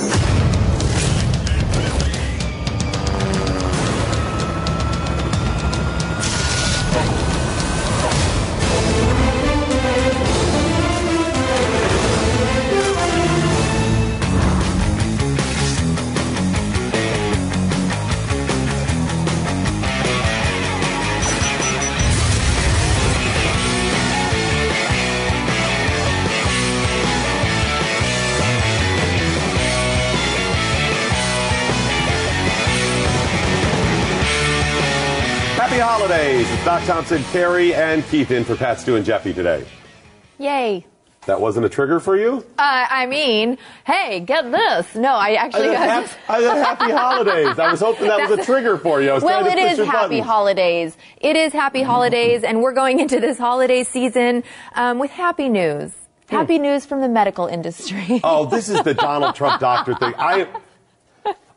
Happy Doc Thompson, Carrie, and Keith in for Pat, Stu, and Jeffy today. Yay. That wasn't a trigger for you? Uh, I mean, hey, get this. No, I I actually. said, hap- I said happy holidays. I was hoping that was a trigger for you. I well, it is happy buttons. holidays. It is happy holidays, and we're going into this holiday season um, with happy news. Happy news from the medical industry. Oh, this is the Donald Trump doctor thing. I,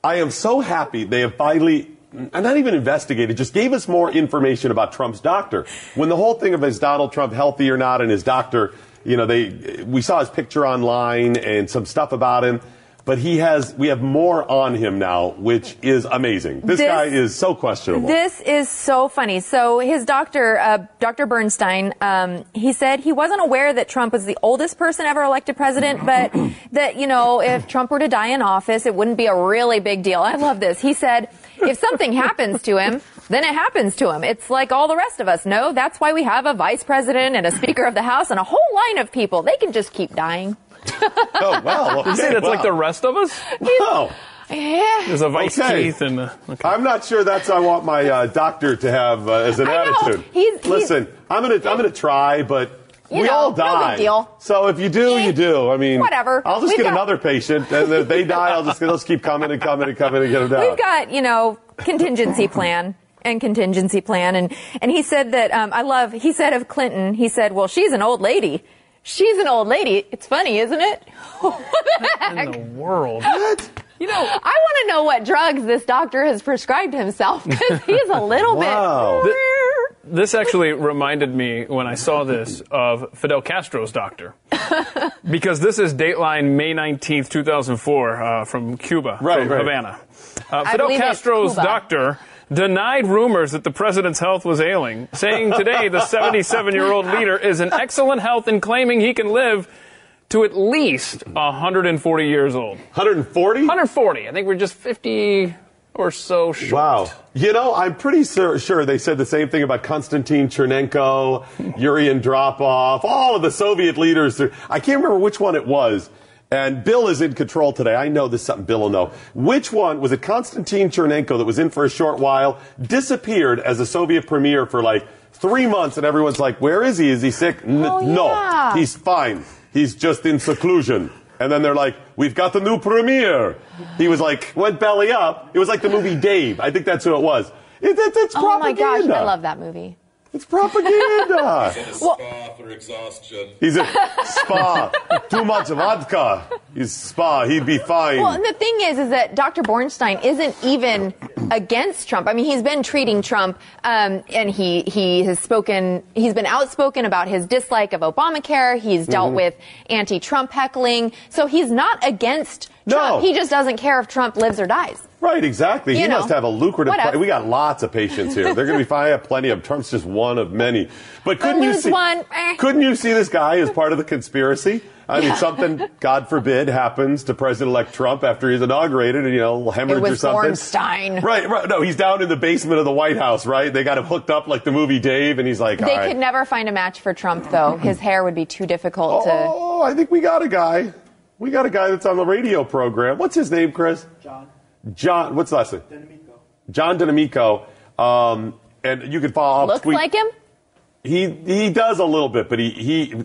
I am so happy they have finally, and not even investigated, just gave us more information about Trump's doctor. When the whole thing of is Donald Trump healthy or not, and his doctor, you know, they, we saw his picture online and some stuff about him. But he has, we have more on him now, which is amazing. This, This- guy is so questionable. This is so funny. So his doctor, uh, Dr. Bornstein, um, he said he wasn't aware that Trump was the oldest person ever elected president, but that you know if Trump were to die in office, it wouldn't be a really big deal. I love this. He said if something happens to him. Then it happens to him. It's like all the rest of us. No, that's why we have a vice president and a speaker of the house and a whole line of people. They can just keep dying. oh, well. You say okay, that's like the rest of us? Oh. Yeah. There's a vice Okay. Keith and uh, okay. I'm not sure that's I want my uh, doctor to have uh, as an I know. attitude. He's- he's- Listen, I'm gonna I'm gonna try, but You we know, all no die. big deal. So if you do, Eh, you do. I mean, whatever. I'll just We've get got- another patient, and if they die, I'll just they'll just keep coming and coming and coming and get them down. We've got, you know, contingency plan and contingency plan. And, and he said that, um, I love, he said of Clinton, he said, well, she's an old lady. She's an old lady. It's funny, isn't it? what the heck? in the world. What? You know, I want to know what drugs this doctor has prescribed himself because he's a little Wow. bit. This actually reminded me when I saw this of Fidel Castro's doctor. because this is Dateline May 19th, 2004, uh, from Cuba, Right, from right. Havana. Uh, Fidel Castro's doctor denied rumors that the president's health was ailing, saying today the 77 year old leader is in excellent health and claiming he can live to at least 140 years old. 140. 140. I think we're just 50 or so short. Wow. You know, I'm pretty sur- sure they said the same thing about Konstantin Chernenko, Yuri Andropov, all of the Soviet leaders. I can't remember which one it was. And Bill is in control today. I know this is something Bill will know. Which one was it? Konstantin Chernenko that was in for a short while, disappeared as a Soviet premier for like three months, and everyone's like, "Where is he? Is he sick?" N- Oh, no, he's fine. He's just in seclusion. And then they're like, "We've got the new premiere. He was like, went belly up. It was like the movie Dave. I think that's who it was. It, it, it's Oh my gosh, I love that movie. It's propaganda. in a spa for exhaustion. He's a spa. Too much vodka. He's spa. He'd be fine. Well, and the thing is, is that Dr. Bornstein isn't even against Trump. I mean, he's been treating Trump, um, and he he has spoken. He's been outspoken about his dislike of Obamacare. He's dealt Mm-hmm. with anti-Trump heckling, so he's not against No. Trump. He just doesn't care if Trump lives or dies. Right, exactly. he know, must have a lucrative. We got lots of patients here. They're going to be fine. I have plenty of. Trump's just one of many. But couldn't you lose see? one, eh. Couldn't you see this guy as part of the conspiracy? I mean, something, God forbid, happens to President-elect Trump after he's inaugurated, and you know, hemorrhage It was or something. Bornstein. Right, right. No, he's down in the basement of the White House. Right, they got him hooked up like the movie Dave, and he's like, They all right. could never find a match for Trump, though. His hair would be too difficult to. Oh, I think we got a guy. We got a guy that's on the radio program. What's his name, Chris? John. John. What's the last name? John Di Domenico. Um, and you can follow. I'll Looks tweet- like him. He he does a little bit, but he he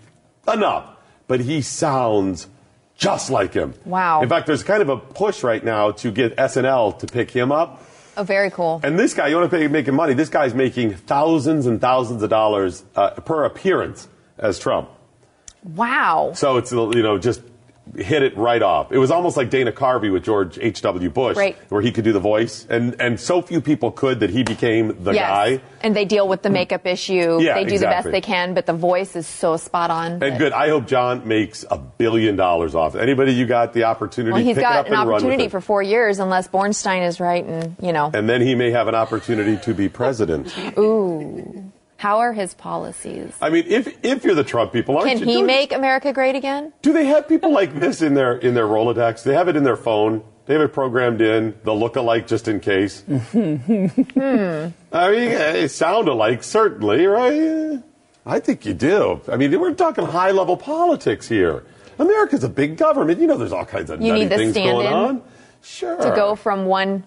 enough. But he sounds just like him. Wow. In fact, there's kind of a push right now to get SNL to pick him up. Oh, very cool. And this guy, you want to pay making money? This guy's making thousands and thousands of dollars uh, per appearance as Trump. Wow. So it's you know just hit it right off. It was almost like Dana Carvey with George H. W. Bush, Right. where he could do the voice, and and so few people could that he became the yes. guy. And they deal with the makeup issue. Yeah, they do the best they can, but the voice is so spot on. And good. I hope John makes a billion dollars off. Anybody you got the opportunity, Well, he's got an opportunity for four years, unless Bornstein is right, and you know. and then he may have an opportunity to be president. Ooh. How are his policies? I mean, if if you're the Trump people, aren't Can he make America great again? Do they have people like this in their in their Rolodex? They have it in their phone. They have it programmed in. The look-alike just in case. Hmm. I mean, it sound alike certainly, right? I think you do. I mean, we're talking high-level politics here. America's a big government. You know, there's all kinds of You nutty need things going on. Sure. To go from one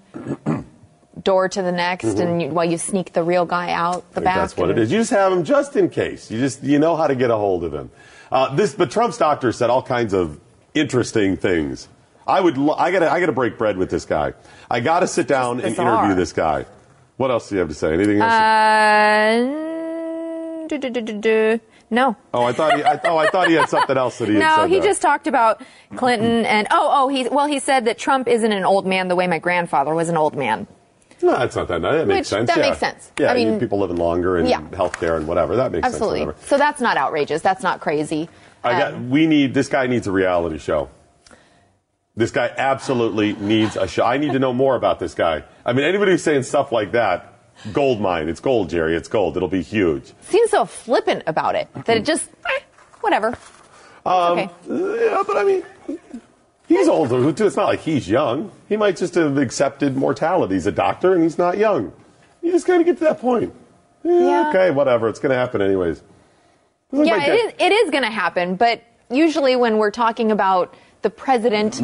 door to the next, Mhm. and you, while you sneak the real guy out the back. That's what it and- is. You just have him just in case. You just you know how to get a hold of him. Uh, this, but Trump's doctor said all kinds of interesting things. I would. lo- I gotta. I gotta break bread with this guy. I gotta sit down and interview this guy. What else do you have to say? Anything else? Uh, do, do, do, do, do. No. oh, I thought he. I, oh, I thought he had something else that he had No, said he there. just talked about Clinton and oh, oh, he well, he said that Trump isn't an old man the way my grandfather was an old man. No, that's not that. That makes Which- sense. that yeah. makes sense. Yeah, I mean- people living longer and Yeah. healthcare and whatever. That makes Absolutely. sense. Whatever. So that's not outrageous. That's not crazy. I got. Um, We need. This guy needs a reality show. This guy absolutely needs a show. I need to know more about this guy. I mean, anybody who's saying stuff like that, gold mine. It's gold, Jerry. It's gold. It'll be huge. seems so flippant about it that it just eh, whatever. Um, okay. Yeah, but I mean, he's older too. It's not like he's young. He might just have accepted mortality. He's a doctor and he's not young. You just kind of get to that point. Yeah, Yeah. Okay, whatever. It's going to happen anyways. Like Yeah, it is, it is going to happen, but usually when we're talking about the president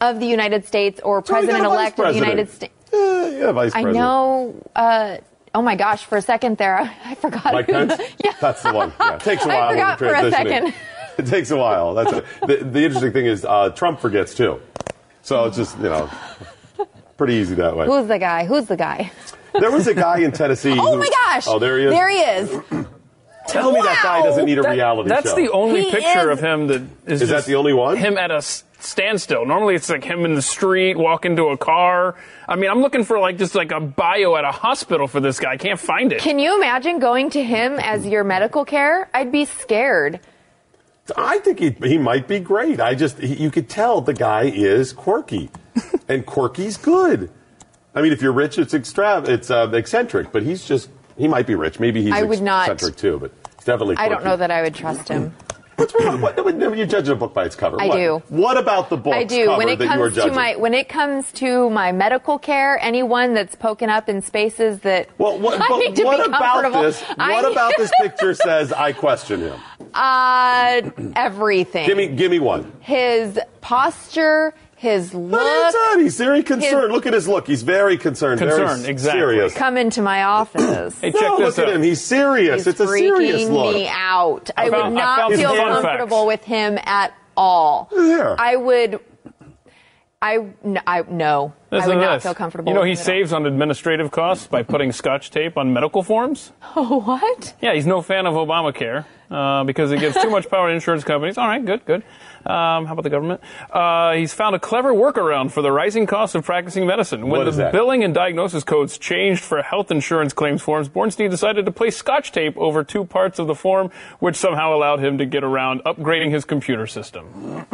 of the United States or a president elect of the United. States. Yeah, yeah, vice I know. Uh, oh my gosh! For a second there, I forgot. Mike Pence? yeah. That's the one. Yeah, it takes a while. I forgot for a second. It takes a while. That's it. The, the interesting thing is uh, Trump forgets too. So it's just, you know, pretty easy that way. Who's the guy? Who's the guy? There was a guy in Tennessee. Oh who- my gosh! Oh, there he is. There he is. Tell me that guy doesn't need a That- reality that's show. the only He picture is- of him that is. Is that the only one? Him at a standstill. Normally, it's like him in the street, walking to a car. I mean, I'm looking for like just like a bio at a hospital for this guy. I can't find it. Can you imagine going to him as your medical care? I'd be scared. I think he, he might be great. I just, he, you could tell the guy is quirky. and quirky's good. I mean, if you're rich, it's extra, it's uh, eccentric, but he's just, he might be rich. Maybe he's I would not- eccentric too, but it's definitely I don't know that I would trust him. What's wrong? What, you're judging a book by its cover. I What? do. What about the book I do. cover When it you comes to my when it comes to my medical care, anyone that's poking up in spaces that well, what, but what about this? I- What about this picture says I question him? Uh, everything. Give me, give me one. his posture, his But look. it's, uh, he's very concerned. His- look at his look. He's very concerned. Concerned, very exactly. serious. Come into my office. Hey, check no, this look out. at him. He's serious. He's it's a serious freaking look. me out. I, I found- would not found feel comfortable facts. with him at all. There. I would. I, n- I no. I Listen would not this. feel comfortable. You know, with he him at all. saves on administrative costs by putting scotch tape on medical forms. Oh, what? Yeah, he's no fan of Obamacare uh, because it gives too much power to insurance companies. All right, good, good. Um, how about the government? Uh, he's found a clever workaround for the rising costs of practicing medicine. When What the is that? billing and diagnosis codes changed for health insurance claims forms, Bornstein decided to place scotch tape over two parts of the form, which somehow allowed him to get around upgrading his computer system.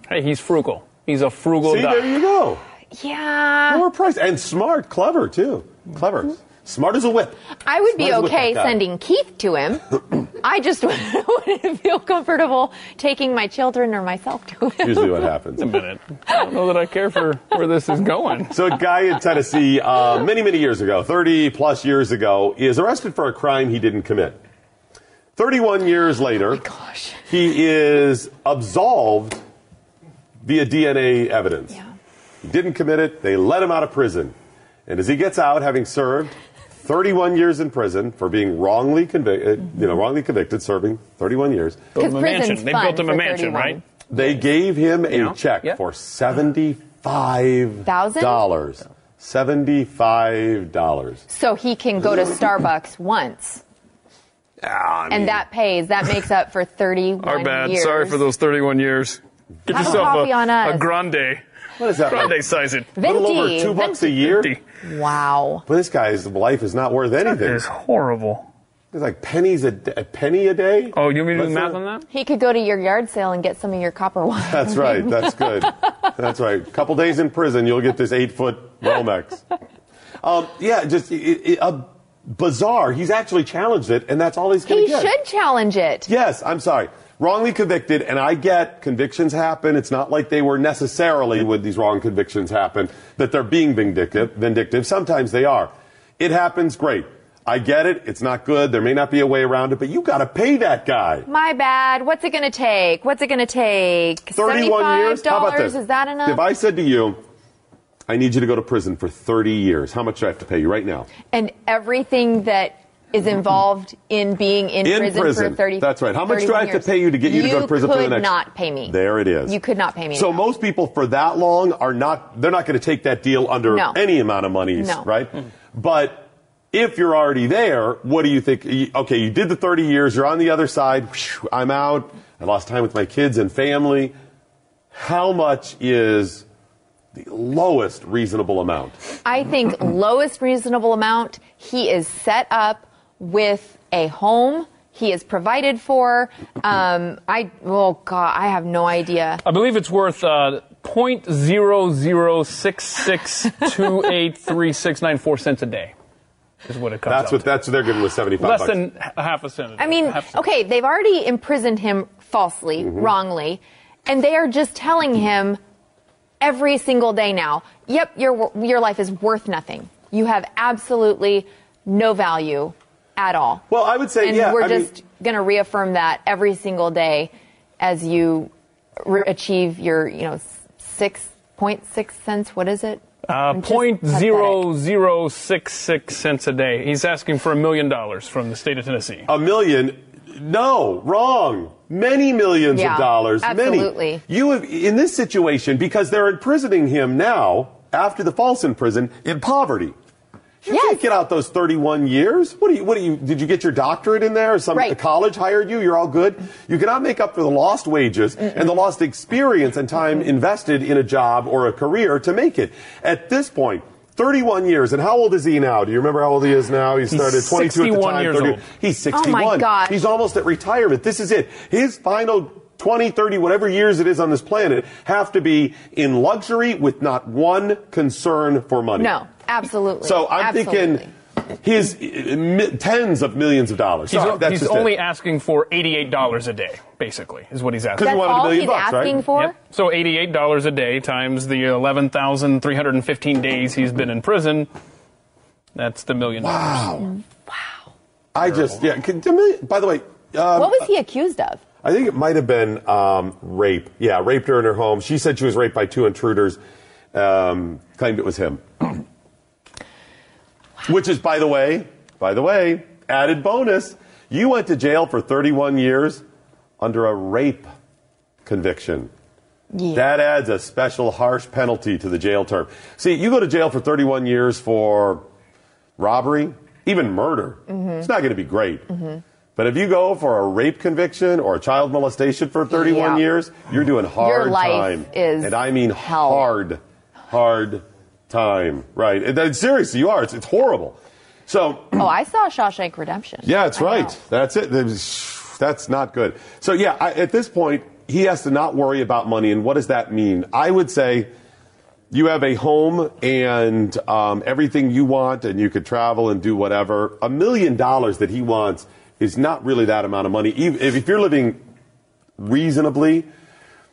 hey, he's frugal. He's a frugal See, guy. there you go. Yeah. Lower price and smart, clever too. Clever, smart as a whip. I would be Smart as a whip, okay sending Keith to him. I just wouldn't feel comfortable taking my children or myself to him. Usually, what happens. a minute. I don't know that I care for where this is going. So, a guy in Tennessee, uh, many, many years ago, 30 plus years ago, is arrested for a crime he didn't commit. 31 years later, Gosh. he is absolved via DNA evidence. Yeah. He didn't commit it. They let him out of prison. And as he gets out, having served 31 years in prison for being wrongly convicted, you know, wrongly convicted, serving 31 years. Built Because him a mansion. They built him a mansion, 31. right? They gave him a Yeah. check Yeah. for seventy-five Thousand? dollars. Seventy-five dollars. So he can go to Starbucks once, ah, and that pays. That makes up for 31 Our bad. years. Sorry for those 31 years. Get Have a yourself coffee on us. a grande. What is that? Grande size it. A little over two bucks a year. Fifty. Wow. But this guy's life is not worth anything. It's horrible. It's like pennies a, d- a penny a day. Oh, you mean me to do What's math that? on that? He could go to your yard sale and get some of your copper wire. That's right. That's good. That's right. A Couple days in prison, you'll get this eight foot Romex. Um, yeah, just it, it, a bizarre. He's actually challenged it, and that's all he's going He to get. should challenge it. Yes, I'm sorry. Wrongly convicted, and I get convictions happen. It's not like they were necessarily, when these wrong convictions happen, that they're being vindictive. Vindictive. Sometimes they are. It happens. Great. I get it. It's not good. There may not be a way around it, but you got to pay that guy. My bad. What's it going to take? What's it going to take? 31 years? How about this? Is that enough? If I said to you, I need you to go to prison for 30 years, how much do I have to pay you right now? and everything that is involved in being in, In prison, prison. for 30 That's right. How much do I have to pay you to get you to go to prison for the next? You could not pay me. There it is. You could not pay me. So now. most people for that long are not, they're not going to take that deal under No. any amount of money, No. right? Hmm. But if you're already there, what do you think? Okay, you did the 30 years, you're on the other side, I'm out, I lost time with my kids and family. How much is the lowest reasonable amount? I think lowest reasonable amount. He is set up with a home. He is provided for. Um, I oh god, I have no idea. I believe it's worth uh, point zero zero six six two eight three six nine four cents a day. Is what it comes That's out what to. that's what they're giving with 75 Less bucks. than a half a cent. a I day. mean, a cent. okay, they've already imprisoned him falsely, Mm-hmm. wrongly, and they are just telling him every single day now, "Yep, your your life is worth nothing. You have absolutely no value at all." Well, I would say, and yeah, we're I just going to reaffirm that every single day as you re- achieve your, you know, six point six cents. What is it? Uh, I'm just point pathetic. zero zero six six a day. He's asking for a million dollars from the state of Tennessee. A million? No, wrong. Many millions Yeah, of dollars. absolutely. Many. You have in this situation because they're imprisoning him now after the false in prison in poverty. You Yes. can't get out those 31 years. What do you? What do you? Did you get your doctorate in there? Or some Right. the college hired you? You're all good. You cannot make up for the lost wages and the lost experience and time invested in a job or a career to make it. At this 31 years, and how old is he now? Do you remember how old he is now? He started 22 at the time. years 30 old. He's 61. Oh my gosh. He's almost at retirement. This is it. His final 20, 30, whatever years it is on this planet have to be in luxury with not one concern for money. No, absolutely. So I'm Absolutely. thinking his tens of millions of dollars. He's, Sorry, that's he's only it. asking for eighty-eight dollars a day, basically, is what he's asking. Because he That's wanted a all million he's bucks, right? for. Yep. So eighty-eight dollars a day times the eleven thousand three hundred and fifteen days he's been in prison. That's the million dollars. Wow. Wow. I just, yeah. can- By the way, um, What was he accused of? I think it might have been um, rape. Yeah, raped her in her home. She said she was raped by two intruders. Um, claimed it was him. Which is, by the way, by the way, added bonus. You went to jail for 31 years under a rape conviction. Yeah. That adds a special harsh penalty to the jail term. See, you go to jail for 31 years for robbery, even murder. Mm-hmm. It's not going to be great. But if you go for a rape conviction or a child molestation for 31 Yeah. years, you're doing hard life time. is and I mean hell. hard, hard time. Right? And then, seriously, you are. It's, it's horrible. So Oh, I saw Shawshank Redemption. yeah, that's I right. know. That's it. That's not good. So yeah, I, at this point, he has to not worry about money. And what does that mean? I would say you have a home and um, everything you want, and you could travel and do whatever. A million dollars that he wants is not really that amount of money. Even If, if you're living reasonably,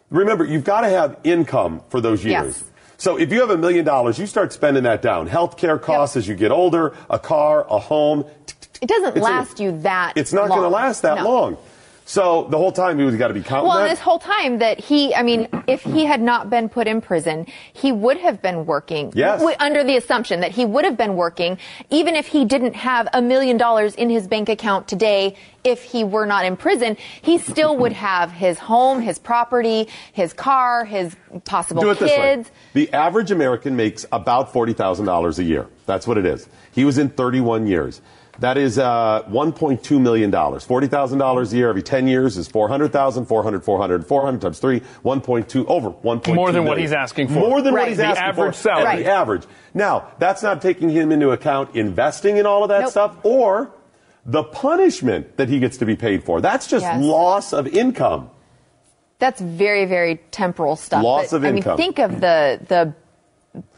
remember you've got to have income for those years. Yes. So if you have a million dollars, you start spending that down. Healthcare costs as you get older, a car, a home. It doesn't It's a- last you that It's not going to last that No. long. So the whole time he was got to be counting Well, this whole time that he, I mean, if he had not been put in prison, he would have been working. Yes. w- under the assumption that he would have been working, even if he didn't have a million dollars in his bank account today. If he were not in prison, he still would have his home, his property, his car, his possible Do it this way. The average American makes about $40,000 a year. That's what it is. He was in 31 years. That is uh, $1.2 million. $40,000 a year every 10 years is 400,000, 400, 400, 400 times 3, 1.2, over 1.2 More than what he's asking for. More than what he's The asking average for. salary. at The average. Now, that's not taking him into account investing in all of that Nope. stuff or the punishment that he gets to be paid for. That's just Yes. loss of income. That's very, very temporal stuff. Loss But, of I mean, income. think of the the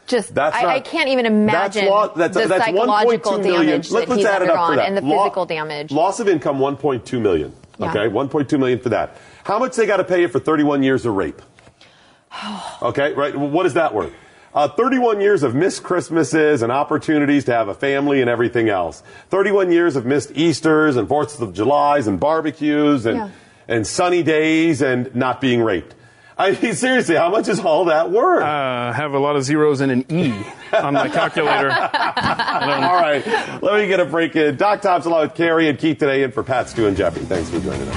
just. That's I, not- I can't even imagine That's, lo- that's, the that's psychological 1.2 million. damage Let's, that he's add it up for undergone that. and the Lo- physical damage. Loss of income, 1.2 million. Yeah. Okay, 1.2 million for that. How much they got to pay you for 31 years of rape? okay, right. Well, What is that worth? Uh, 31 years of missed Christmases and opportunities to have a family and everything else. 31 years of missed Easters and Fourths of Julys and barbecues and, Yeah. and sunny days and not being raped. I mean, seriously, how much is all that worth? Uh, have a lot of zeros and an E on my calculator. All right, let me get a break in. Doc Thompson along with Carrie and Keith today in for Pat, Stu, and Jeffrey. Thanks for joining us.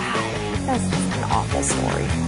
That's just an awful story.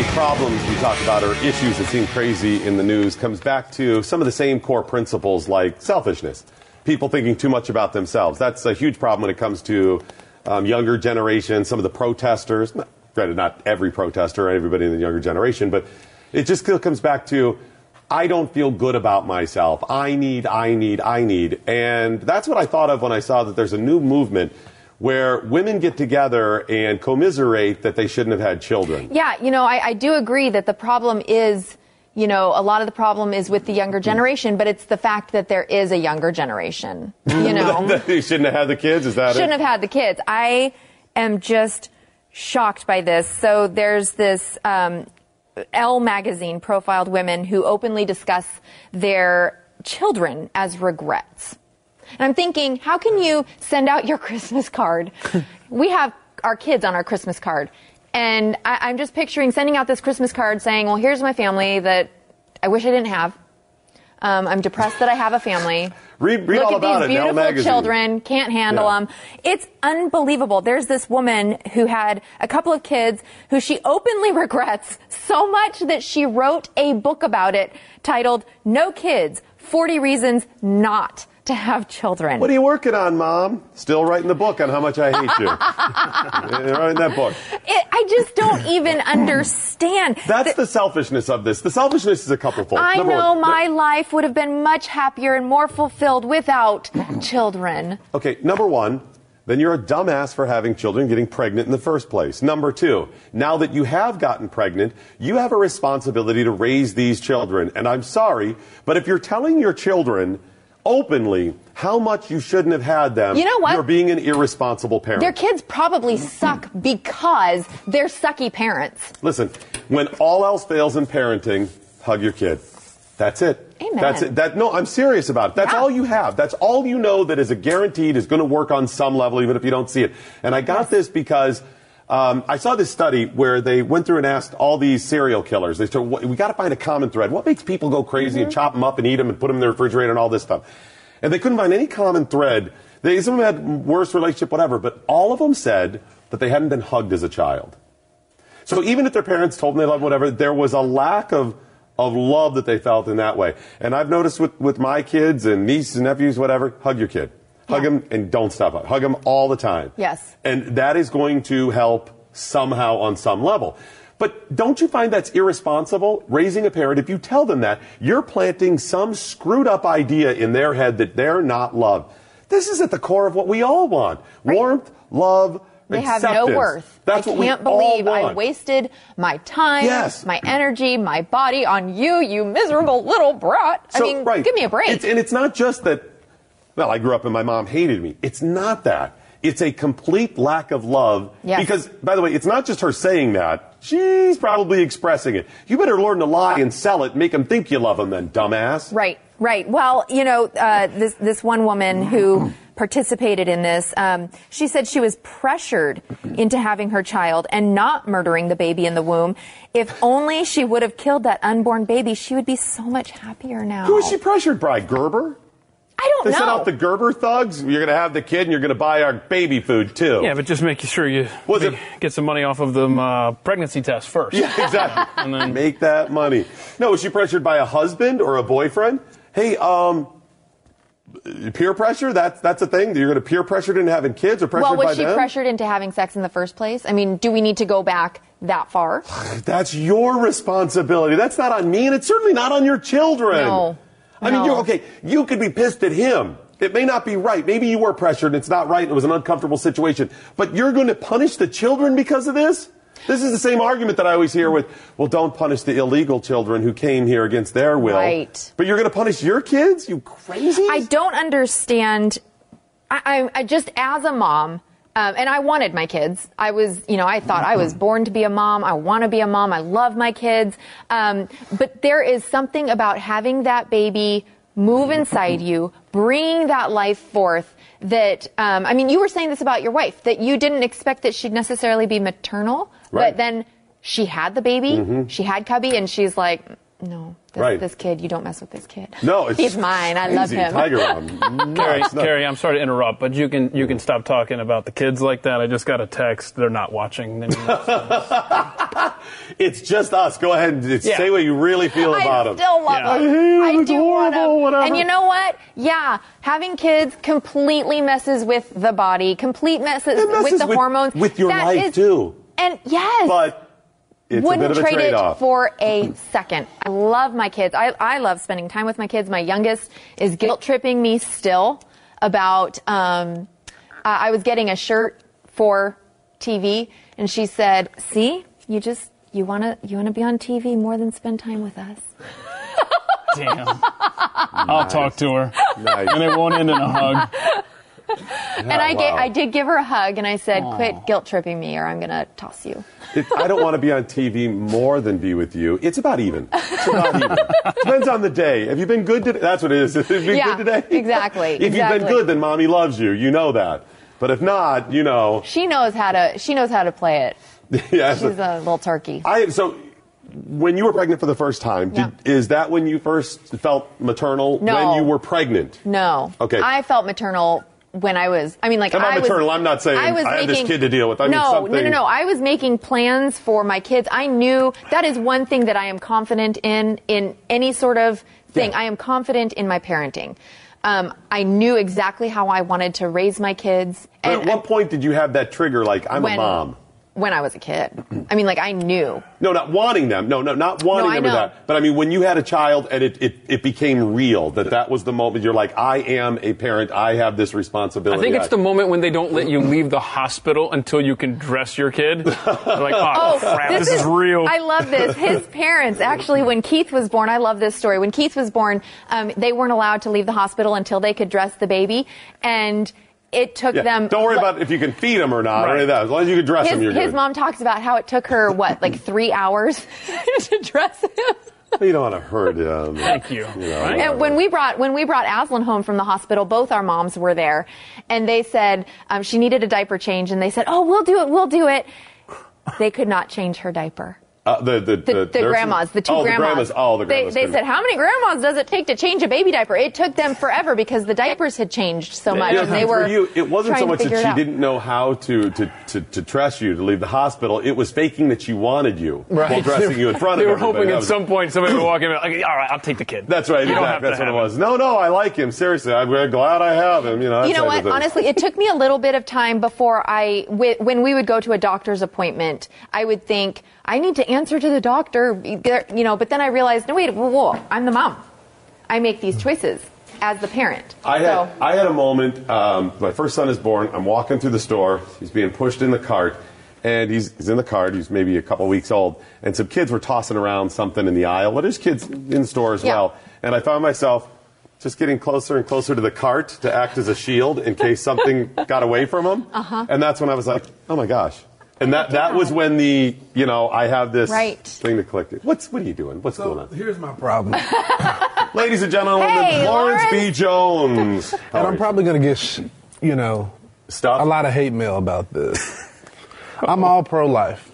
Many problems we talk about or issues that seem crazy in the news comes back to some of the same core principles like selfishness. People thinking too much about themselves. That's a huge problem when it comes to um, younger generations, some of the protesters. Not, granted, not every protester everybody in the younger generation, but it just still comes back to I don't feel good about myself. I need, I need, I need. And that's what I thought of when I saw that there's a new movement where women get together and commiserate that they shouldn't have had children. Yeah, you know, I, I do agree that the problem is, you know, a lot of the problem is with the younger generation, but it's the fact that there is a younger generation. You know, they shouldn't have had the kids. Is that shouldn't it? have had the kids. I am just shocked by this. So there's this um, Elle magazine profiled women who openly discuss their children as regrets. And I'm thinking, how can you send out your Christmas card? we have our kids on our Christmas card. And I, I'm just picturing sending out this Christmas card saying, well, here's my family that I wish I didn't have. Um, I'm depressed that I have a family. Read- read Look all at about these it in Elle beautiful children, can't handle Yeah. them. It's unbelievable. There's this woman who had a couple of kids who she openly regrets so much that she wrote a book about it titled No Kids 40 Reasons Not to Have Children. What are you working on, Mom? Still writing the book on how much I hate you. You're writing that book. It, I just don't even understand. That's the selfishness of this. The selfishness is a couple fold. I Number know one, my life would have been much happier and more fulfilled without children. Okay, number one, then you're a dumbass for having children getting pregnant in the first place. Number two, now that you have gotten pregnant, you have a responsibility to raise these children. And I'm sorry, but if you're telling your children openly how much you shouldn't have had them, You know what? you're being an irresponsible parent. Their kids probably suck because they're sucky parents. Listen, when all else fails in parenting, hug your kid. That's it. Amen. That's it. That no, I'm serious about it. That's Yeah. all you have. That's all you know that is a guaranteed is going to work on some level, even if you don't see it. And I got this because um, I saw this study where they went through and asked all these serial killers. They said, "What- "We got to find a common thread. What makes people go crazy Mm-hmm. and chop them up and eat them and put them in the refrigerator and all this stuff?" And they couldn't find any common thread. They some of them had worse relationship, whatever, but all of them said that they hadn't been hugged as a child. So even if their parents told them they loved whatever, there was a lack of of love that they felt in that way. And I've noticed with, with my kids and nieces and nephews, whatever, hug your kid. Hug Yeah. them and don't stop it. Hug them all the time. Yes. And that is going to help somehow on some level. But don't you find that's irresponsible? Raising a parent, if you tell them that, you're planting some screwed up idea in their head that they're not loved. This is at the core of what we all want. Warmth, love, They have no Acceptance. worth. That's I what we can't all believe I wasted my time, Yes. my energy, my body on you, you miserable little brat. I So, mean, right. give me a break. It's, and it's not just that, well, I grew up and my mom hated me. It's not that. It's a complete lack of love. Yes. Because, by the way, it's not just her saying that. She's probably expressing it. You better learn to lie and sell it. Make them think you love them then, dumbass. Right, right. Well, you know, uh, this this one woman who participated in this, um, she said she was pressured into having her child and not murdering the baby in the womb. If only she would have killed that unborn baby, she would be so much happier now. Who is she pressured by? Gerber? I don't They know. sent out the Gerber thugs. You're going to have the kid and you're going to buy our baby food too. Yeah, but just make sure you Was make- it- get some money off of the uh, pregnancy test first. Yeah, exactly. And then- Make that money. No, was she pressured by a husband or a boyfriend? Hey, um, peer pressure? That's that's a thing. You're going to peer pressured into having kids or pressured well, by was she them? pressured into having sex in the first place? I mean, do we need to go back that far? That's your responsibility. That's not on me, and it's certainly not on your children. No. I mean, No. you okay? You could be pissed at him. It may not be right. Maybe you were pressured and it's not right and it was an uncomfortable situation. But you're going to punish the children because of this? This is the same argument that I always hear with, well, don't punish the illegal children who came here against their will. Right. But you're going to punish your kids? You crazy? I don't understand. I, I, I just as a mom, um, and I wanted my kids. I was, you know, I thought I was born to be a mom. I want to be a mom. I love my kids. Um, but there is something about having that baby move inside you, bringing that life forth. That um, I mean, you were saying this about your wife that you didn't expect that she'd necessarily be maternal, Right. but then she had the baby, she had Cubby, and she's like, no, this, Right. this kid, you don't mess with this kid. no, it's he's mine. I love him. Tiger Mom. Carrie, it's not. Carrie, I'm sorry to interrupt, but you can you can stop talking about the kids like that. I just got a text; they're not watching. It's just us. Go ahead and Yeah. say what you really feel about I still love Yeah. them. I hate 'em, I it's do want horrible, them. whatever. And you know what? Yeah, having kids completely messes with the body, complete messes, messes with the with- hormones. with your That life, is- too. And yes, But it's wouldn't a bit of a trade it trade-off. for a second. I love my kids. I, I love spending time with my kids. My youngest is guilt tripping me still about. Um, I I was getting a shirt for TV, and she said, "See, you just you want to you want to be on TV more than spend time with us." Damn. I'll talk to her, Nice. and it won't end in a hug. And I, wow. ga- I did give her a hug, and I said, "Quit guilt tripping me, or I'm gonna toss you." It, I don't want to be on TV more than be with you. It's about even. It's about even. Depends on the day. Have you been good today? That's what it is. Have you been Yeah, good today? exactly, if you've been good, then mommy loves you. You know that. But if not, you know. She knows how to. She knows how to play it. yeah, She's a little turkey. I so when you were pregnant for the first time, Yeah. did, is that when you first felt maternal? No. When you were pregnant? No. Okay. I felt maternal when I was. I mean, like I'm not I was, maternal. I'm not saying I was have this making- kid to deal with. I mean no, no, no, no. I was making plans for my kids. I knew that is one thing that I am confident in in any sort of thing. Yeah. I am confident in my parenting. Um, I knew exactly how I wanted to raise my kids. But at what point did you have that trigger? Like I'm when, a mom. When I was a kid. I mean, like I knew. No, not wanting them. No, no, not wanting No, them or know. that. But I mean, when you had a child and it, it, it became real, that that was the moment you're like, I am a parent. I have this responsibility. I think it's the moment when they don't let you leave the hospital until you can dress your kid. They're like, oh, crap, this, is, real. I love this. His parents, actually, when Keith was born, I love this story. When Keith was born, um, they weren't allowed to leave the hospital until they could dress the baby, and it took Yeah. them. Don't worry about if you can feed them or not, or any of that. As long as you can dress His, them, you're his good. His mom talks about how it took her what, like three hours to dress him. You don't want to hurt him. Thank you. know, Right? And when we brought when we brought Aslan home from the hospital, both our moms were there, and they said um, she needed a diaper change, and they said, "Oh, we'll do it, we'll do it." They could not change her diaper. Uh, the, the, The, the, the grandmas, the two oh, grandmas. The grandmas. Oh, the grandmas. They, they said, how many grandmas does it take to change a baby diaper? It took them forever because the diapers had changed so much, Yeah, and they for were. you, it wasn't so much that she out. didn't know how to, to, to, to trust you to leave the hospital. It was faking that she wanted you while dressing you in front of they were hoping at was- some point somebody would walk in and be like, all right, I'll take the kid. That's right. You don't exactly. have to That's what it have was. No, no, I like him. Seriously, I'm very glad I have him. You know. You know what? Honestly, it took me a little bit of time before I, when we would go to a doctor's appointment, I would think, I need to answer to the doctor, you know, but then I realized, no, wait, whoa, whoa, I'm the mom. I make these choices. as the parent. I had so, I had a moment. Um, my first son is born. I'm walking through the store. He's being pushed in the cart, and he's, he's in the cart. He's maybe a couple weeks old, and some kids were tossing around something in the aisle. Well, there's kids in store as Yeah. well, and I found myself just getting closer and closer to the cart to act as a shield in case something got away from him. Uh-huh. And that's when I was like, oh my gosh. And that, that was when the, you know, I have this Right. thing to collect it. What's, what are you doing? What's going on? here's my problem. Ladies and gentlemen, Hey, Lawrence B. Jones. And I'm probably going to get, you know, Stuff? a lot of hate mail about this. I'm all pro life,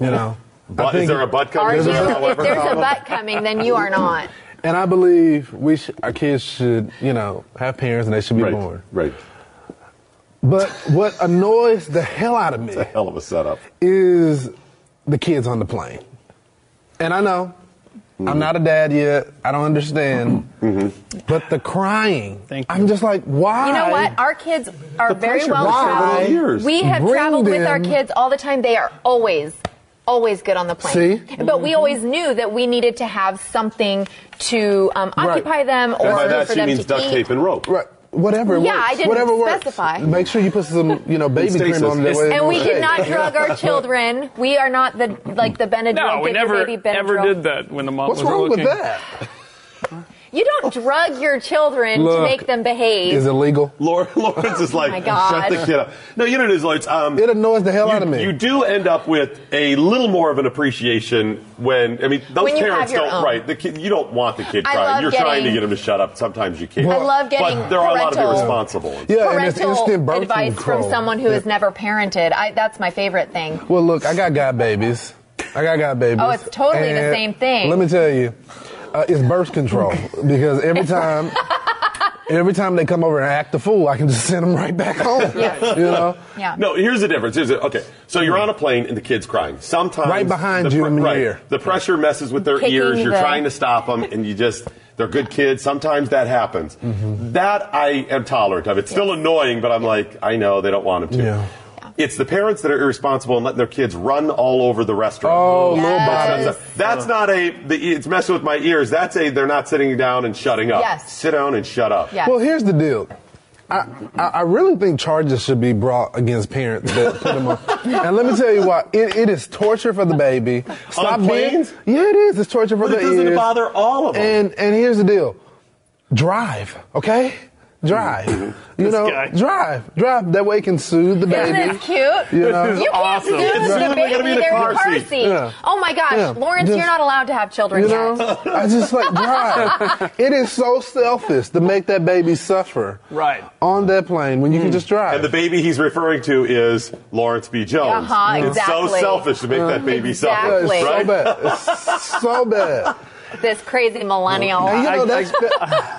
you know. I Butt, is there a butt coming? Is there a if there's a butt coming, then you are not. And I believe we sh- our kids should, you know, have parents and they should be Right, born. right. But what annoys the hell out of me It's a hell of a setup. is the kids on the plane. And I know I'm not a dad yet. I don't understand. But the crying. Thank you. I'm just like, why? You know what? Our kids are very well builds over traveled. the. We have Bring traveled with our kids all the time. They are always, always good on the plane. See? But we always knew that we needed to have something to um, Right. occupy them or And by that for she them means to duct eat. tape and rope. Right. Whatever Yeah, works. I didn't Whatever works. specify. Make sure you put some, you know, baby cream on that way. And we did not drug our children. We are not the like the Benadryl. No, we never baby Benadryl. ever did that when the mom What's was wrong looking. with that? You don't drug your children to make them behave. Is it legal? Laura, Lawrence is like, Oh shut the kid up. No, you know what it is, Lawrence. Um, It annoys the hell you, out of me. You do end up with a little more of an appreciation when I mean those When you parents have your don't own. right. The kid, you don't want the kid I crying. You're trying to get him to shut up. Sometimes you can't. I love getting But there are a lot of parental- irresponsible. ones. Yeah, and it's parental instant birth advice control. from someone who has never parented. I, that's my favorite thing. Well, look, I got god babies. I got god babies. Oh, it's totally the same thing. Let me tell you, uh, it's birth control because every time, every time they come over and act the fool, I can just send them right back home. Yes. You know. Yeah. No, here's the difference. Here's the, okay, so you're on a plane and the kid's crying. Sometimes Right behind the you in your right, ear. The pressure messes with their Kicking ears. You're the- trying to stop them, and you just they're good kids. Sometimes that happens. Mm-hmm. That I am tolerant of. It's still annoying, but I'm like, I know they don't want them to. Yeah. It's the parents that are irresponsible and letting their kids run all over the restaurant. Oh, little Yes. bodies. That's not a. The, it's messing with my ears. That's a. They're not sitting down and shutting up. Yes. Sit down and shut up. Yeah. Well, here's the deal. I, I I really think charges should be brought against parents that put them on. and let me tell you why. It, it is torture for the baby. Stop being. Yeah, it is. It's torture for But the it doesn't ears. bother all of them. And and here's the deal. Drive, okay? Drive. You This know, guy. drive. Drive. That way it can soothe the Isn't baby. this cute? You know? You can't awesome. soothe It's the soothing, baby. be in a They're car in a car seat. seat. Yeah. Oh my gosh, Yeah. Lawrence, Just- you're not allowed to have children You yet. know, I just like drive. it is so selfish to make that baby suffer Right. on that plane when you can just drive. And the baby he's referring to is Lawrence B. Jones. Uh-huh, It's so selfish to make that baby suffer. Yeah, it's Right? so bad. It's so bad. This crazy millennial. And you know, that's,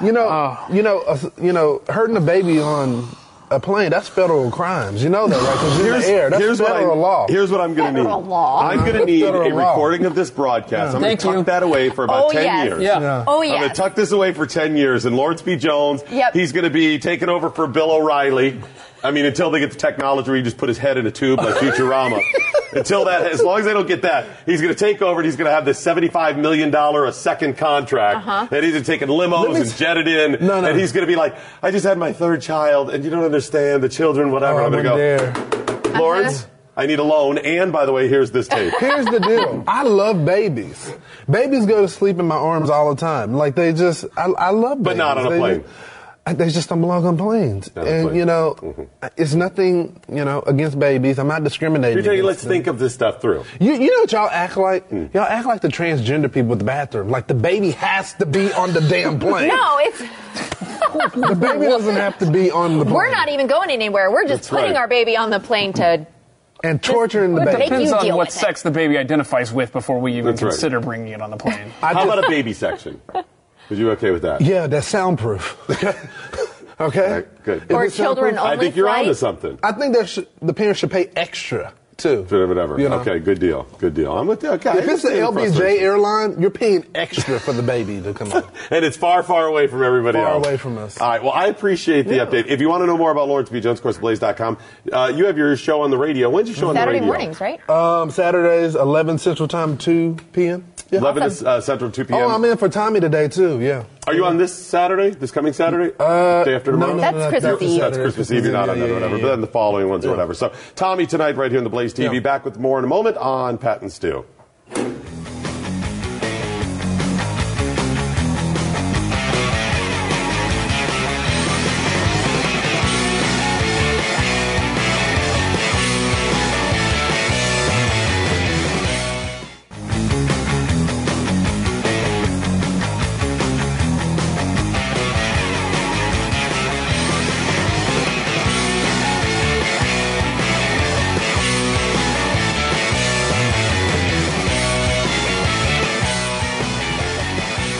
you know, Oh. you know, uh, you know, hurting a baby on a plane, that's federal crimes. You know that, right? 'Cause you're in the air. That's here's what I, law. Here's what I'm going to need. Federal law. I'm going to need a recording of this broadcast. I'm going to tuck you. that away for about Oh, 10 yes. years. Yeah. Yeah. Oh I'm going to tuck this away for 10 years, and Lawrence B. Jones, Yep. he's going to be taking over for Bill O'Reilly. I mean, until they get the technology where you just put his head in a tube like Futurama. until that, as long as they don't get that, he's going to take over and he's going to have this $75 million a second contract. Uh-huh. And he's going to take limos and jet it in. No, no. And he's going to be like, I just had my third child, and you don't understand the children, whatever. Oh, I'm going to go, there. Lawrence, I need a loan. And by the way, here's this tape. Here's the deal. I love babies. Babies go to sleep in my arms all the time. Like they just, I, I love babies. But not on a They plane. just- they just don't belong on planes. Not and plane. you know, Mhm. it's nothing, you know, against babies. I'm not discriminating. You're telling, let's them. think of this stuff through. You, you know what y'all act like? Hmm. Y'all act like the transgender people at the bathroom. Like the baby has to be on the damn plane. No, it's The baby doesn't have to be on the plane. we're not even going anywhere. We're just That's putting right. our baby on the plane to. And torturing the baby. Make Depends on what with it. sex the baby identifies with before we even That's right. consider bringing it on the plane. I How just- about a baby section? Are you okay with that? Yeah, that's soundproof. okay? Right, good. Or children soundproof? I think you're flight? onto something. I think there should, the parents should pay extra too. Whatever, whatever. You know? Okay, good deal. Good deal. I'm with you. Okay, If it's the LBJ airline, you're paying extra for the baby to come on. And it's far, far away from everybody Far else. away from us. All right. Well, I appreciate the Yeah. update. If you want to know more about Lawrence B. Jones, of course, blaze.com. Uh, you have your show on the radio. When's your show on the radio? mornings, right? Um, Saturdays, 11 Central Time, 2 p.m. 11 Awesome. uh, Central, 2 p.m. Oh, I'm in for Tomi today too. Yeah. Are you on this Saturday? This coming Saturday? Uh, Day after tomorrow? no, That's no, Christmas that's Eve. That's Saturday. Christmas Eve. You're not on Yeah, that or whatever. yeah, But then the following ones or whatever. So, Tomi tonight, right here on the Blaze TV. Yeah. Back with more in a moment on Pat and Stu.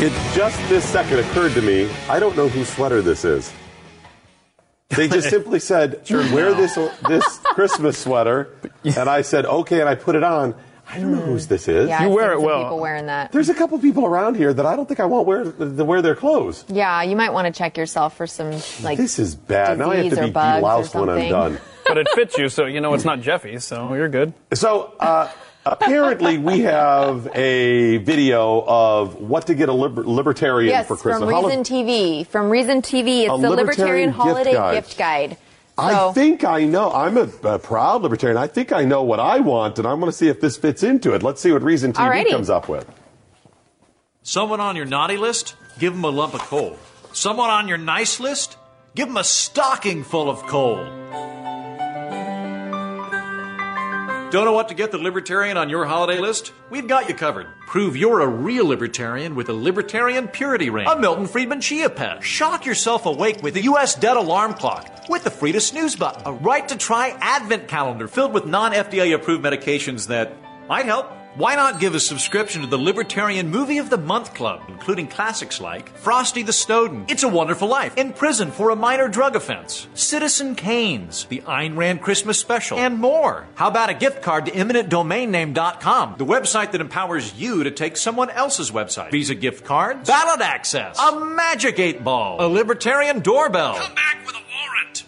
It just this second occurred to me. I don't know whose sweater this is. They just simply said, "Wear this this Christmas sweater," and I said, "Okay," and I put it on. I don't know whose this is. Yeah, You I've wear it some well. People wearing that. There's a couple people around here that I don't think I want wear to wear their clothes. Yeah, you might want to check yourself for some like. This is bad. Now I have to be bugs or bloused when I'm done. But it fits you, so you know it's not Jeffy's, so you're good. So uh, apparently, we have a video of what to get a liber- libertarian Yes, for Christmas. from How- Reason TV. From Reason TV, it's A the libertarian Libertarian gift Holiday guide. Gift Guide. I think I know. I'm a, a proud libertarian. I think I know what I want, and I'm going to see if this fits into it. Let's see what Reason TV Alrighty. comes up with. Someone on your naughty list? Give them a lump of coal. Someone on your nice list? Give them a stocking full of coal. Don't know what to get the libertarian on your holiday list? We've got you covered. Prove you're a real libertarian with a libertarian purity ring. A Milton Friedman Chia Pet. Shock yourself awake with the U.S. dead alarm clock. With the free to snooze button. A right to try advent calendar filled with non FDA approved medications that might help. Why not give a subscription to the Libertarian Movie of the Month Club, including classics like Frosty the Snowden, It's a Wonderful Life, In Prison for a Minor Drug Offense, Citizen Kane's, The Ayn Rand Christmas Special, and more. How about a gift card to eminentdomainname.com, the website that empowers you to take someone else's website? Visa gift cards, ballot access, a magic eight ball, a libertarian doorbell. Come back with a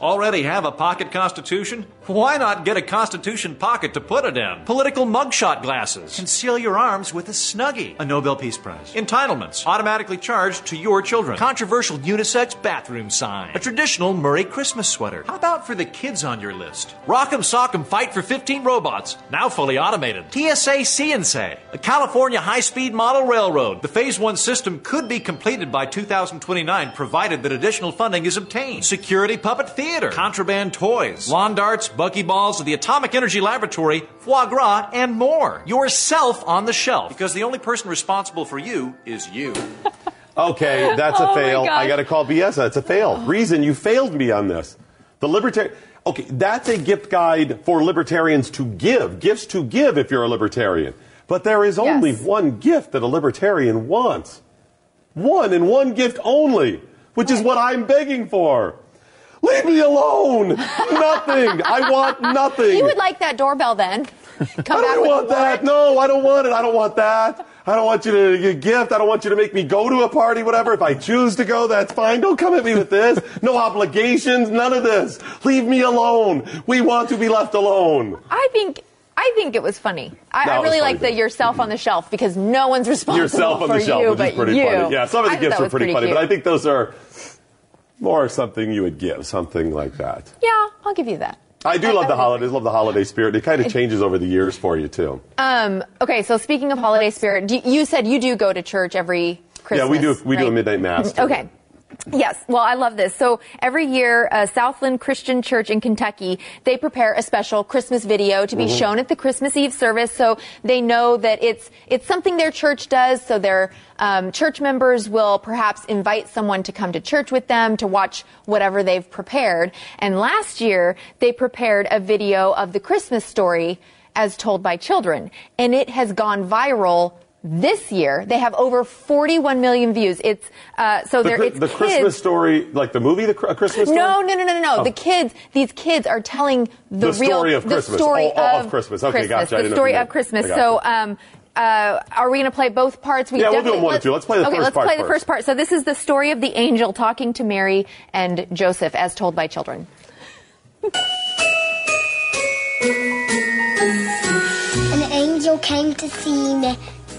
Already have a pocket constitution? Why not get a constitution pocket to put it in? Political mugshot glasses. Conceal your arms with a snuggie. A Nobel Peace Prize. Entitlements. Automatically charged to your children. Controversial unisex bathroom sign. A traditional Murray Christmas sweater. How about for the kids on your list? Rock'em Sock'em Fight for 15 Robots. Now fully automated. TSA CNC. A California high-speed model railroad. The Phase 1 system could be completed by 2029 provided that additional funding is obtained. Security Puppet Theater. Contraband toys. Lawn darts, buckyballs of the Atomic Energy Laboratory, foie gras, and more. Yourself on the shelf. Because the only person responsible for you is you. Okay, that's a Oh fail. I got to call BS. That's a fail. Reason you failed me on this. The libertarian. Okay, that's a gift guide for libertarians to give. Gifts to give if you're a libertarian. But there is only Yes. one gift that a libertarian wants. One and one gift only, which is what I'm begging for. Leave me alone. nothing. I want nothing. You would like that doorbell then? Come I don't want that. No, I don't want it. I don't want that. I don't want you to get a gift. I don't want you to make me go to a party, whatever. If I choose to go, that's fine. Don't come at me with this. No obligations, none of this. Leave me alone. We want to be left alone. I think. I think it was funny. I, No, I really like the yourself on the shelf because no one's responsible. Yourself on the shelf, you, which is pretty you. funny. Yeah, some of the thought gifts that are pretty, funny, but I think those are more something you would give, something like that. Yeah, I'll give you that. I do love the would- holidays, love the holiday spirit. It kind of changes over the years for you, too. Um, okay, so speaking of holiday spirit, do, you said you do go to church every Christmas. yeah, we do, we do a midnight mass. Okay. Yes, well, I love this. So every year, uh, Southland Christian Church in Kentucky, they prepare a special Christmas video to be Mm-hmm. shown at the Christmas Eve service, so they know that it's it's something their church does. So their um, church members will perhaps invite someone to come to church with them to watch whatever they've prepared. And last year, they prepared a video of the Christmas story as told by children, and it has gone viral this year. They have over 41 million views. It's uh, so The, there. Chri- It's the kids. Christmas story, like the movie, the A Christmas Story? No, no, no, no, no, no. Oh. The kids, these kids are telling the, The real story of the Christmas. story Oh, oh, of, of Christmas. Okay, gotcha. I The didn't know story of Christmas. So, um, uh, are we going to play both parts? We Yeah, we'll do definitely- them one and two. Let's play the okay, first let's part play the first. first part. So this is the story of the angel talking to Mary and Joseph as told by children. An angel came to see me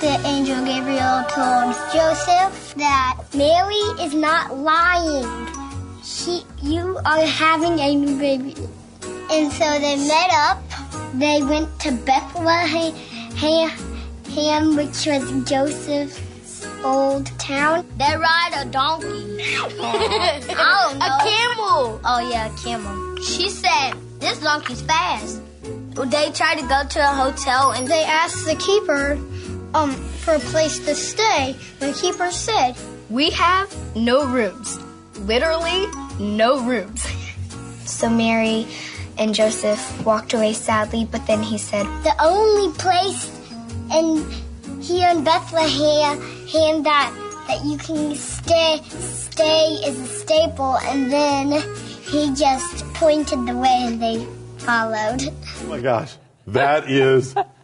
the angel Gabriel told Joseph that Mary is not lying. She, you are having a new baby. And so they met up. They went to Bethlehem, which was Joseph's old town. They ride a donkey. I don't know. A camel. Oh yeah, a camel. She said, this donkey's fast. They tried to go to a hotel and they asked the keeper um, for a place to stay. The keeper said, We have no rooms. Literally, no rooms. So Mary and Joseph walked away sadly, but then he said, The only place in here in Bethlehem hand that that you can stay stay is a staple and then he just pointed the way and they followed. Oh my gosh. That is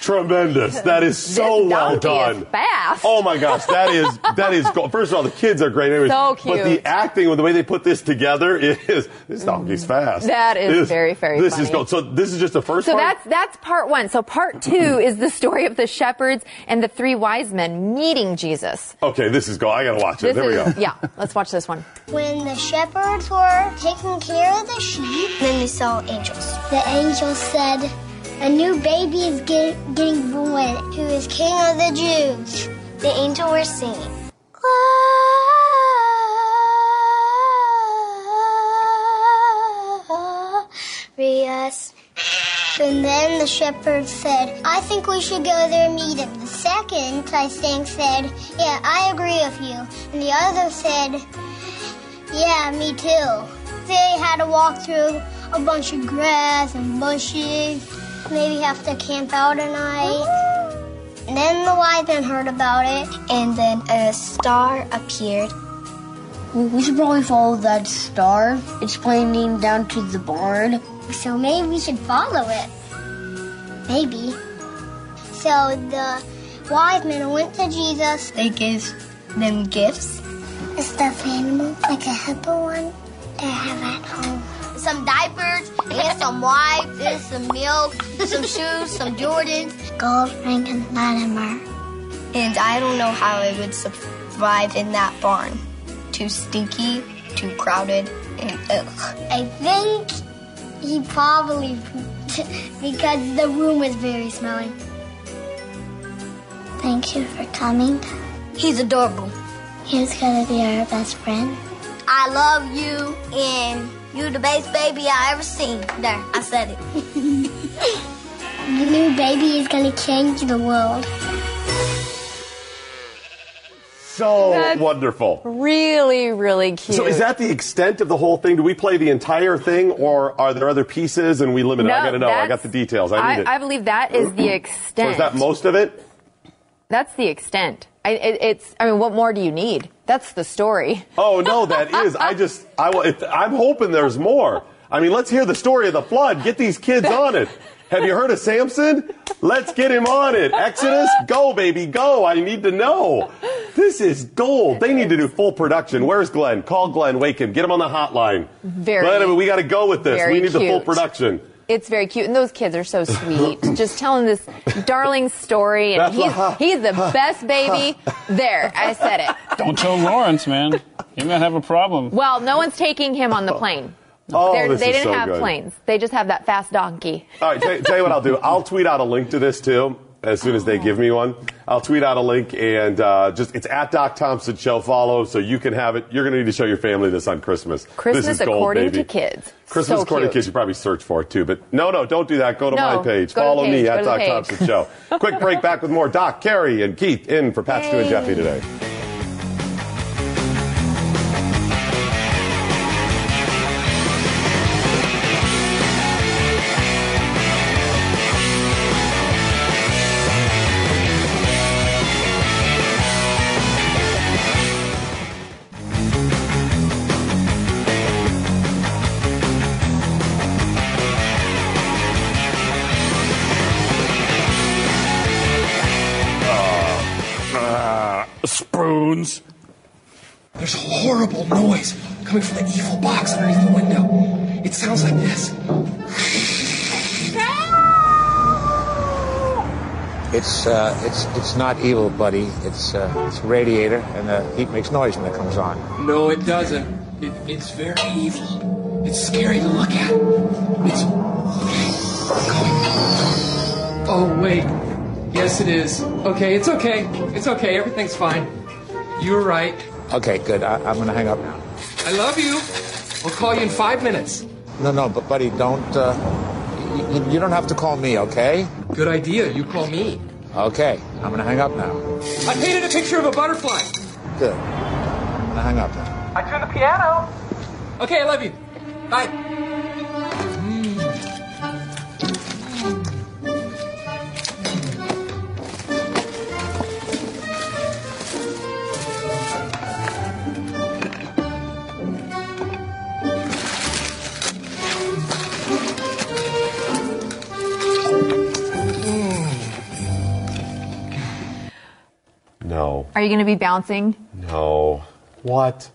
tremendous. That is so This well donkey is done. fast. Oh my gosh, that is that is gold. First of all, the kids are great. Anyways, So But the acting with the way they put this together is this donkey's mm. fast. That is This- very, very This is funny. gold. So this is just the first So part. that's that's part one. So part two is the story of the shepherds and the three wise men meeting Jesus. okay. This is gold. I gotta watch it. This there we go. yeah. Let's watch this one. When the shepherds were taking care of the sheep, then they saw angels. The angel said, A new baby is get, getting born, who is king of the Jews. The angel was singing. Glorious. And then the shepherd said, I think we should go there and meet him. The second, I think, said, Yeah, I agree with you. And the other said, Yeah, me too. They had to walk through a bunch of grass and bushes. Maybe have to camp out a night. And then the wise men heard about it. And then a star appeared. We should probably follow that star. It's pointing down to the barn. So maybe we should follow it. Maybe. So the wise men went to Jesus. They gave them gifts. A stuffed animal, like a hippo one, they have at home. Some diapers, and some wipes, and some milk, some shoes, some Jordans. Gold and Latimer. And I don't know how I would survive in that barn. Too stinky, too crowded, and ugh. I think he probably pooped because the room was very smelly. Thank you for coming. He's adorable. He's gonna be our best friend. I love you, and you the best baby I ever seen. There, I said it. the new baby is gonna change the world. So That's- wonderful. Really, really cute. So is that the extent of the whole thing? Do we play the entire thing, or are there other pieces and we limit it? I gotta know. I got the details. I need it. I believe that is the so extent. is that most of it? That's the extent. I, it, it's. I mean, what more do you need? That's the story. Oh no, that is. I just. I I'm hoping there's more. I mean, let's hear the story of the flood. Get these kids on it. Have you heard of Samson? Let's get him on it. Exodus, go baby, go. I need to know. This is gold. They need to do full production. Where's Glenn? Call Glenn, wake him, get him on the hotline. Very- Glenn, we got to go with this. We need the full production. It's very cute, and those kids are so sweet. Just telling this darling story, and he's he's the best baby. There, I said it. Don't tell Lawrence, man. He might have a problem. Well, no one's taking him on the plane. Oh, They're- this they is didn't so have good. planes. They just have that fast donkey. All right, tell, tell you what I'll do. I'll tweet out a link to this too as soon as they give me one. I'll tweet out a link and uh, just it's at Doc Thompson Show. Follow so you can have it. You're going to need to show your family this on Christmas. Christmas this is gold, according baby. to kids. Christmas So according to kids. You probably search for it too, but no, no, don't do that. Go to No, my page. Follow me page, at go to Doc page. Thompson Show. Quick break. Back with more Doc, Kari, and Keith in for Pat, Stu, and Jeffy today. Horrible noise coming from the evil box underneath the window. It sounds like this. It's uh, it's it's not evil, buddy. It's uh, it's radiator, and the heat makes noise when it comes on. No, it doesn't. It, it's very evil. It's scary to look at. It's. going. Oh, wait. Yes, it is. Okay, it's okay. It's okay. Everything's fine. You were right. Okay, good. I, I'm gonna hang up now. I love you. I'll call you in five minutes. No, no, but buddy, don't. Uh, you, you don't have to call me, okay? Good idea. You call me. Okay, I'm gonna hang up now. I painted a picture of a butterfly. Good. I'm gonna hang up now. I tuned the piano. Okay, I love you. Bye. Are you going to be bouncing? No. What?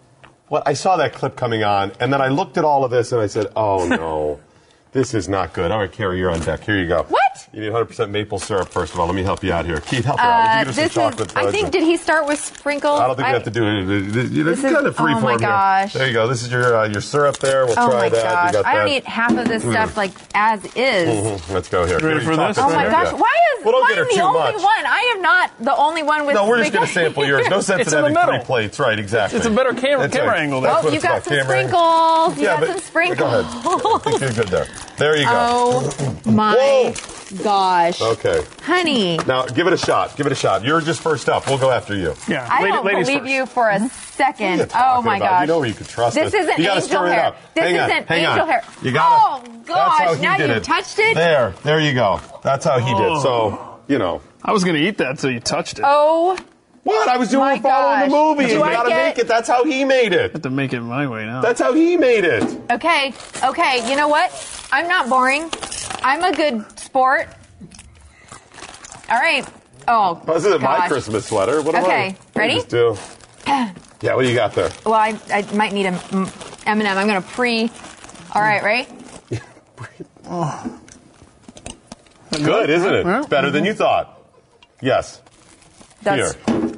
What? I saw that clip coming on, and then I looked at all of this and I said, oh no, this is not good. All right, Kari, you're on deck. Here you go. What? You need 100% maple syrup, first of all. Let me help you out here. Keith, help her out. Uh, Would you get us some chocolate is. I think. Did he start with sprinkles? I don't think we have to do it. This This is- kind of free oh my form here. gosh. There you go. This is your uh, your syrup there. We'll oh try my that. gosh! You got I don't that. eat half of this Mm. stuff like as is. Mhm. Let's go here. Ready for this? Oh my syrup, gosh! Why is Well, don't why get her am the too only much. one? I am not the only one with. No, we're just going to sample yours. No sense It's in in having three plates. Right, exactly. It's a better camera- camera right. angle That's there. Oh, you got some sprinkles. You got some sprinkles. Go ahead. I think you're good there. There you go. Oh my gosh, Okay. honey! Now, give it a shot. Give it a shot. You're just first up. We'll go after you. Yeah, I lady- don't ladies believe first. you for a What are you second. Oh my about? gosh! You know where you can trust This us. isn't you gotta angel stir it hair. up. This hang on, isn't hang angel on. hair. You gotta. Oh That's gosh! now you it. touched it. There, there you go. That's how he did. So, you know. I was going to eat that till you touched it. Oh What? I was doing My following the movie. Do you I gotta get- make it. That's how he made it. have to make it my way now. That's how he made it. Okay, okay, you know what? I'm not boring. I'm a good sport. All right. Oh, This isn't my gosh. Christmas sweater. What am I? Okay, I? ready? Just do. Yeah, what do you got there? Well, I, I might need a mm, M&M. I'm going to pre. All right, right? Good, isn't it? Yeah. Better than you thought. Yes. That's. Here.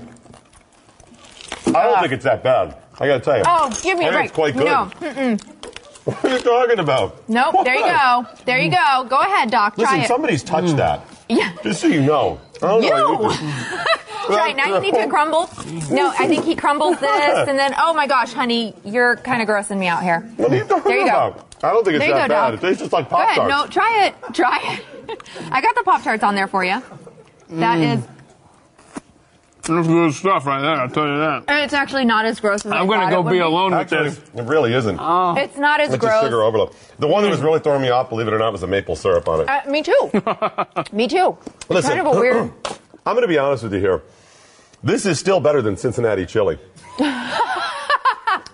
I don't think it's that bad. I gotta tell you. Oh, give me I a think break. It's quite good. No. Mm-mm. What are you talking about? Nope. There you go. There you go. Go ahead, Doc. Try Listen, it. somebody's touched that. Yeah. Just so you know. I don't know. You. I Try it. Now you need to crumble. No, I think he crumbles this, and then oh my gosh, honey, you're kind of grossing me out here. What are you talking There you go. about? I don't think it's There you that go, bad. Doc. It tastes just like Go Pop ahead. Tarts. No, try it. Try it. I got the Pop Tarts on there for you. That Mm. is, That's good stuff right there, I'll tell you that. and it's actually not as gross as I I'm going to go be alone with Actually, this. it really isn't. It's not as it's gross. a sugar overload. The one that was really throwing me off, believe it or not, was the maple syrup on it. Uh, me too. me too. Listen, kind of a weird. I'm going to be honest with you here. This is still better than Cincinnati chili.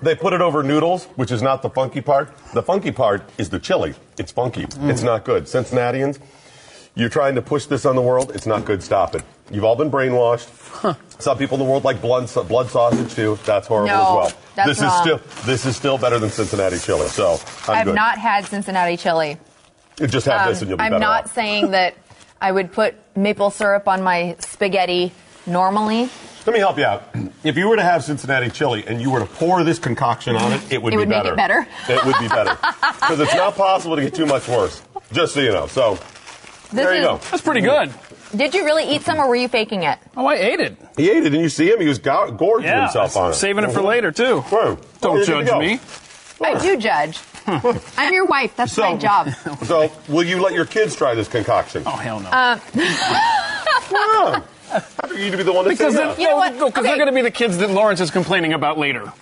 they put it over noodles, which is not the funky part. The funky part is the chili. It's funky. It's not good. Cincinnatians, you're trying to push this on the world. It's not good. Stop it. You've all been brainwashed. Some people in the world like blood, blood sausage too. That's horrible No, as well. that's this wrong. is still this is still better than Cincinnati chili. So I'm I've good. not had Cincinnati chili. Just have Um, this and you'll be I'm better not off. saying that I would put maple syrup on my spaghetti normally. Let me help you out. If you were to have Cincinnati chili and you were to pour this concoction on it, it would It be would make better. it better. It would be better. Because it's not possible to get too much worse. Just so you know. So This there you is- go. That's pretty good. Did you really eat some, or were you faking it? Oh, I ate it. He ate it, and you see him. He was go- gorging Yeah, himself on it. saving it for later, too. Whoa. Don't Here judge me. I do judge. I'm your wife. That's my job. So, will you let your kids try this concoction? Oh, hell no. Uh, Yeah. I figured you'd be the one to because say then. You know what? Because they're going to be the kids that Lawrence is complaining about later.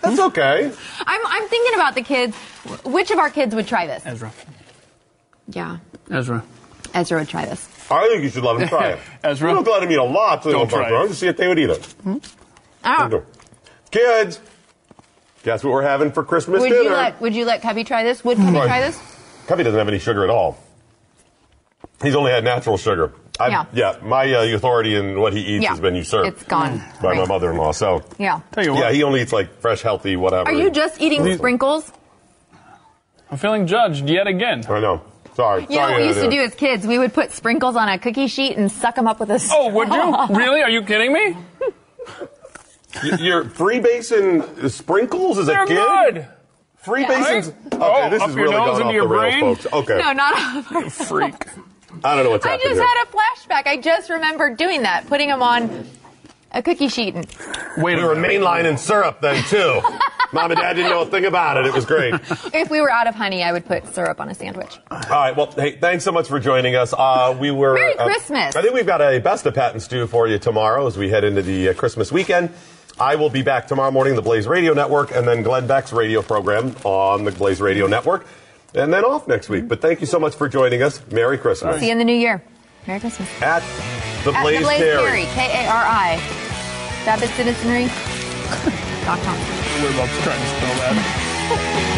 That's okay. I'm, I'm thinking about the kids. Which of our kids would try this? Ezra. Yeah, Ezra. Ezra would try this. I think you should let him try it. Ezra? You don't let him eat a lot. So Don't don't try try it. Just see if they would eat it. Ah, Kids, guess what we're having for Christmas would dinner? you let Would you let Cubby try this? Would Cubby try this? Cubby doesn't have any sugar at all. He's only had natural sugar. I've- Yeah. yeah, my uh, authority in what he eats Yeah. has been usurped. It's gone. by my mother-in-law. So Yeah. yeah, he only eats like fresh, healthy, whatever. Are you just eating sprinkles? I'm feeling judged yet again. I know. Sorry. You know what we used to do as kids? We would put sprinkles on a cookie sheet and suck them up with a straw. Oh, would you? really? Are you kidding me? Y- Your free basin sprinkles as a They're kid? good. Free Yeah. basins. Okay, Oh, this up is your really nose going into off your the rails, brain? folks. Okay. No, not freak. I don't know what's I happening I just here. had a flashback. I just remembered doing that, putting them on a cookie sheet. And we were mainlining syrup then too. Mom and Dad didn't know a thing about it. It was great. if we were out of honey, I would put syrup on a sandwich. All right. Well, hey, thanks so much for joining us. Uh, we were. Merry uh, Christmas. I think we've got a best of Pat and Stu for you tomorrow as we head into the uh, Christmas weekend. I will be back tomorrow morning, the Blaze Radio Network, and then Glenn Beck's radio program on the Blaze Radio Network, and then off next week. But thank you so much for joining us. Merry Christmas. See you in the new year. Merry Christmas. At the At Blaze, the Blaze Kari. Kari, K-A-R-I. Baptist Citizenry. dot com. We're about to try and spell that.